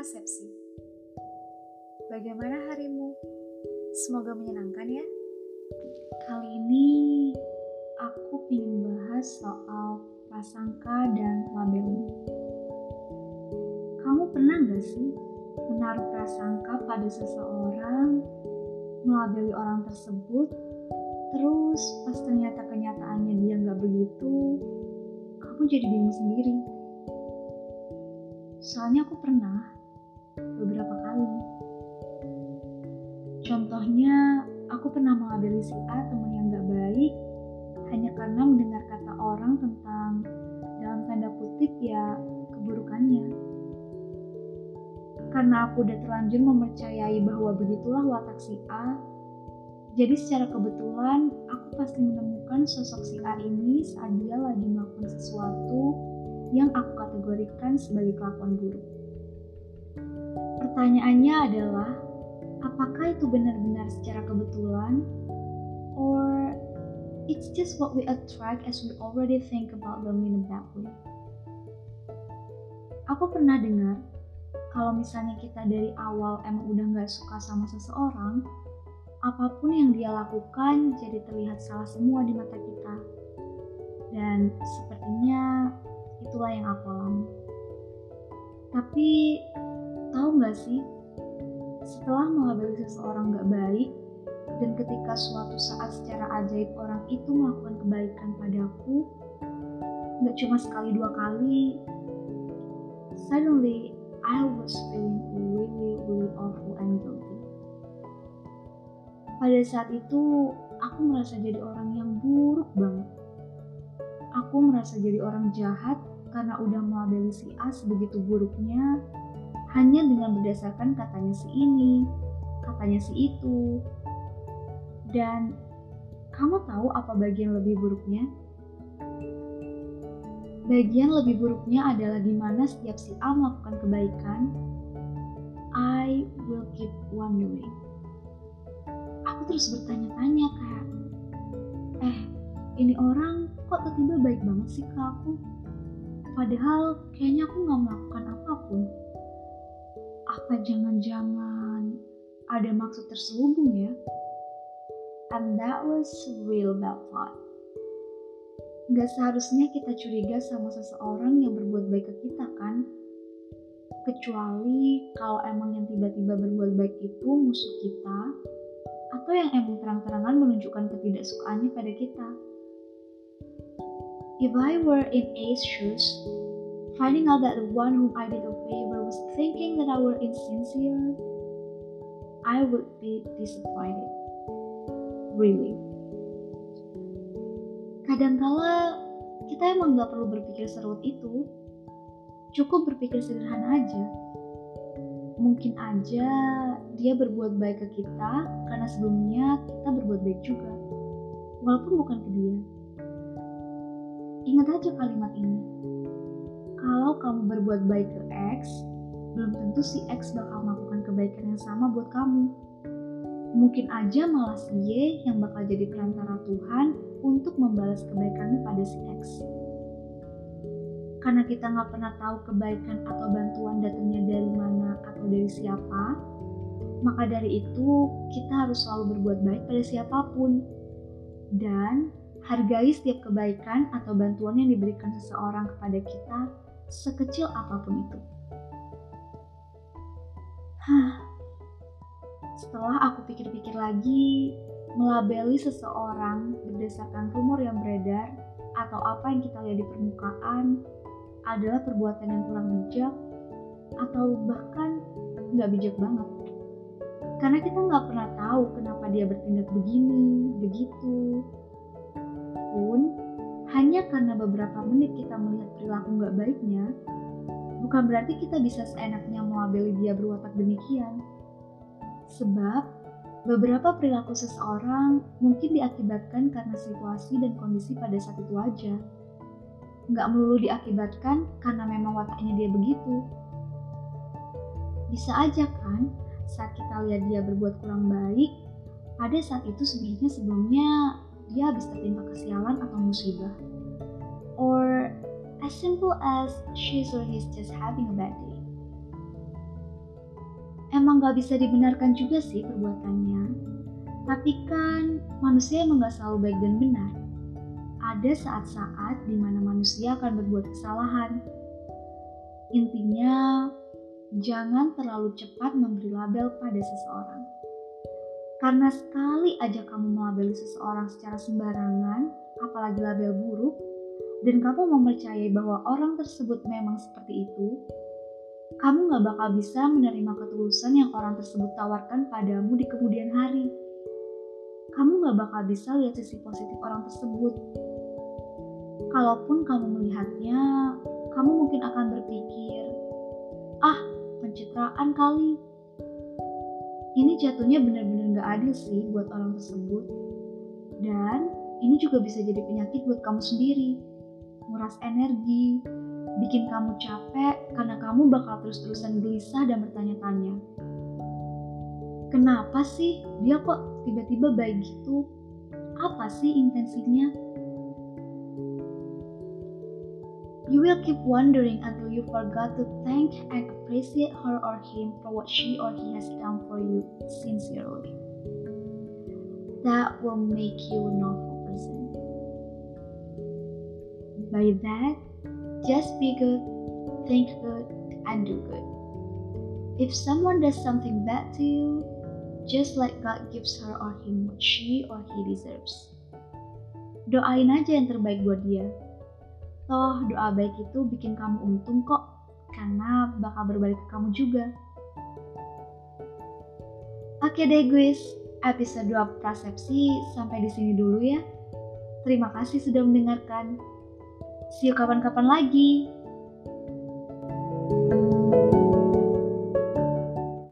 Prasepsi. Bagaimana harimu? Semoga menyenangkan ya. Kali ini aku ingin bahas soal prasangka dan labeling. Kamu pernah gak sih menaruh prasangka pada seseorang, melabeli orang tersebut, terus pas ternyata kenyataannya dia gak begitu, kamu jadi bingung sendiri. Soalnya aku pernah beberapa kali. Contohnya, aku pernah melabeli si A teman yang gak baik hanya karena mendengar kata orang tentang dalam tanda kutip ya keburukannya. Karena aku udah terlanjur mempercayai bahwa begitulah watak si A, jadi secara kebetulan aku pasti menemukan sosok si A ini saat dia lagi melakukan sesuatu yang aku kategorikan sebagai kelakuan buruk. Pertanyaannya adalah, apakah itu benar-benar secara kebetulan, or it's just what we attract as we already think about them in a bad way? Aku pernah dengar, kalau misalnya kita dari awal emang udah gak suka sama seseorang, apa pun yang dia lakukan jadi terlihat salah semua di mata kita. Dan sepertinya itulah yang aku alami tapi tahu nggak sih? Setelah mengabari seseorang nggak baik dan ketika suatu saat secara ajaib orang itu melakukan kebaikan padaku nggak cuma sekali dua kali suddenly I was feeling really really awful and guilty. Pada saat itu aku merasa jadi orang yang buruk banget. Aku merasa jadi orang jahat karena udah melabeli si A sebegitu buruknya hanya dengan berdasarkan katanya si ini, katanya si itu. Dan kamu tahu apa bagian lebih buruknya? Bagian lebih buruknya adalah di mana setiap si A melakukan kebaikan, I will keep wondering. Aku terus bertanya-tanya kayak, eh ini orang kok tiba-tiba baik banget sih ke aku? Padahal kayaknya aku gak melakukan apa pun. Apa jangan-jangan ada maksud terselubung ya? And that was real bad thought. Gak seharusnya kita curiga sama seseorang yang berbuat baik ke kita kan? Kecuali kalau emang yang tiba-tiba berbuat baik itu musuh kita, atau yang emang terang-terangan menunjukkan ketidaksukaannya pada kita. If I were in A's shoes, finding out that the one whom I did a favor was thinking that I were insincere, I would be disappointed. Really. Kadangkala kita emang gak perlu berpikir serut itu, cukup berpikir sederhana aja. Mungkin aja dia berbuat baik ke kita karena sebelumnya kita berbuat baik juga, walaupun bukan ke dia. Ingat aja kalimat ini. Kalau kamu berbuat baik ke X, belum tentu si X bakal melakukan kebaikan yang sama buat kamu. Mungkin aja malah si Y yang bakal jadi perantara Tuhan untuk membalas kebaikanmu pada si X. Karena kita nggak pernah tahu kebaikan atau bantuan datangnya dari mana atau dari siapa, maka dari itu kita harus selalu berbuat baik pada siapa pun. Dan Hargai setiap kebaikan atau bantuan yang diberikan seseorang kepada kita, sekecil apa pun itu. Setelah aku pikir-pikir lagi, melabeli seseorang berdasarkan rumor yang beredar atau apa yang kita lihat di permukaan adalah perbuatan yang kurang bijak atau bahkan nggak bijak banget. Karena kita nggak pernah tahu kenapa dia bertindak begini, begitu, pun hanya karena beberapa menit kita melihat perilaku nggak baiknya, bukan berarti kita bisa seenaknya melabeli dia berwatak demikian. Sebab, beberapa perilaku seseorang mungkin diakibatkan karena situasi dan kondisi pada saat itu aja. Nggak melulu diakibatkan karena memang wataknya dia begitu. Bisa aja kan, saat kita lihat dia berbuat kurang baik, pada saat itu sebenarnya sebelumnya dia habis tertimpa kesialan atau musibah. As simple as she's or he's just having a bad day. emang gak bisa dibenarkan juga sih perbuatannya. Tapi kan manusia emang gak selalu baik dan benar. Ada saat-saat di mana manusia akan berbuat kesalahan. Intinya, jangan terlalu cepat memberi label pada seseorang. Karena sekali aja kamu melabeli seseorang secara sembarangan, apalagi label buruk, dan kamu mempercayai bahwa orang tersebut memang seperti itu, kamu gak bakal bisa menerima ketulusan yang orang tersebut tawarkan padamu di kemudian hari. Kamu gak bakal bisa lihat sisi positif orang tersebut. Kalaupun kamu melihatnya, kamu mungkin akan berpikir, ah, pencitraan kali. Ini jatuhnya benar-benar gak adil sih buat orang tersebut. Dan ini juga bisa jadi penyakit buat kamu sendiri. Nguras energi, bikin kamu capek karena kamu bakal terus-terusan gelisah dan bertanya-tanya. Kenapa sih dia kok tiba-tiba baik gitu? Apa sih intensinya? You will keep wondering until you forgot to thank and appreciate her or him for what she or he has done for you sincerely. That will make you a novel person. By that, just be good, think good, and do good. If someone does something bad to you, just let God gives her or him what she or he deserves. Doain aja yang terbaik buat dia. Toh doa baik itu bikin kamu untung kok, karena bakal berbalik ke kamu juga. Oke deh guys, episode 2 Prasepsi sampai di sini dulu ya. Terima kasih sudah mendengarkan. See you kapan-kapan lagi.